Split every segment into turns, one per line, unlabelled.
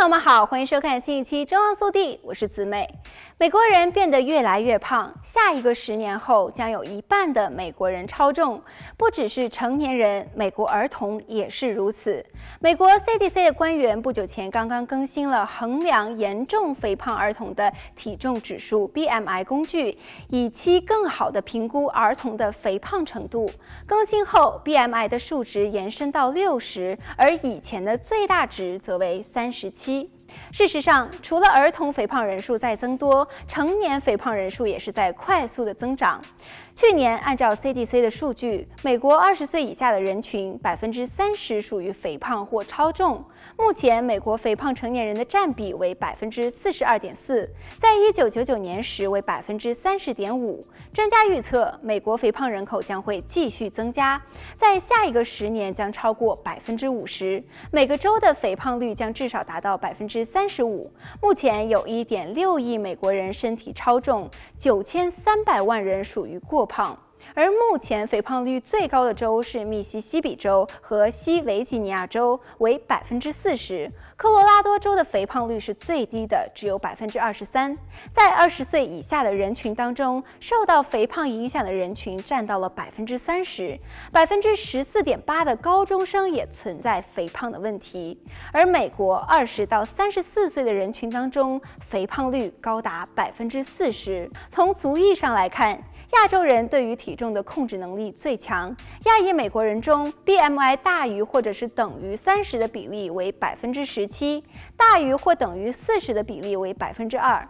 朋友们好，欢迎收看新一期《中央速递》，我是子美。美国人变得越来越胖，下一个十年后将有一半的美国人超重，不只是成年人，美国儿童也是如此。美国 CDC 的官员不久前刚刚更新了衡量严重肥胖儿童的体重指数 BMI 工具，以期更好地评估儿童的肥胖程度。更新后，BMI 的数值延伸到六十，而以前的最大值则为三十七。事实上，除了儿童肥胖人数在增多，成年肥胖人数也是在快速的增长。去年，按照 CDC 的数据，美国二十岁以下的人群百分之三十属于肥胖或超重。目前，美国肥胖成年人的占比为百分之四十二点四，在一九九九年时为百分之三十点五。专家预测，美国肥胖人口将会继续增加，在下一个十年将超过百分之五十。每个州的肥胖率将至少达到百分之三十五。目前有一点六亿美国人身体超重，九千三百万人属于过胖。而目前肥胖率最高的州是密西西比州和西维吉尼亚州，为百分之四十。科罗拉多州的肥胖率是最低的，只有百分之二十三。在二十岁以下的人群当中，受到肥胖影响的人群占到了百分之三十。百分之十四点八的高中生也存在肥胖的问题。而美国二十到三十四岁的人群当中，肥胖率高达百分之四十。从族裔上来看，亚洲人对于体体重的控制能力最强。亚裔美国人中，BMI 大于或者是等于三十的比例为百分之十七，大于或等于四十的比例为百分之二。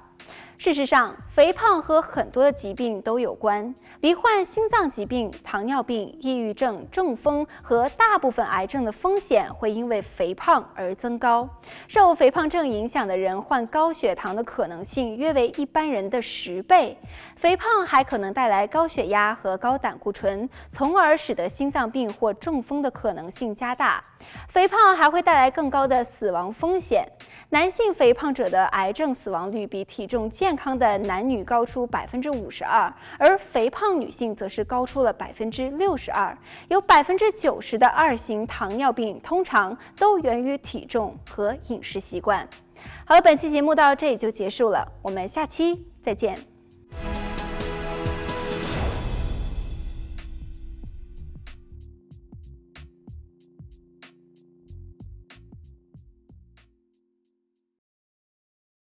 事实上，肥胖和很多的疾病都有关，罹患心脏疾病、糖尿病、抑郁症、中风和大部分癌症的风险会因为肥胖而增高。受肥胖症影响的人患高血糖的可能性约为一般人的十倍。肥胖还可能带来高血压和高胆固醇，从而使得心脏病或中风的可能性加大。肥胖还会带来更高的死亡风险。男性肥胖者的癌症死亡率比体种健康的男女高出百分之五十二，而肥胖女性则是高出了百分之六十二。有百分之九十的二型糖尿病通常都源于体重和饮食习惯。好了，本期节目到这里就结束了，我们下期再见。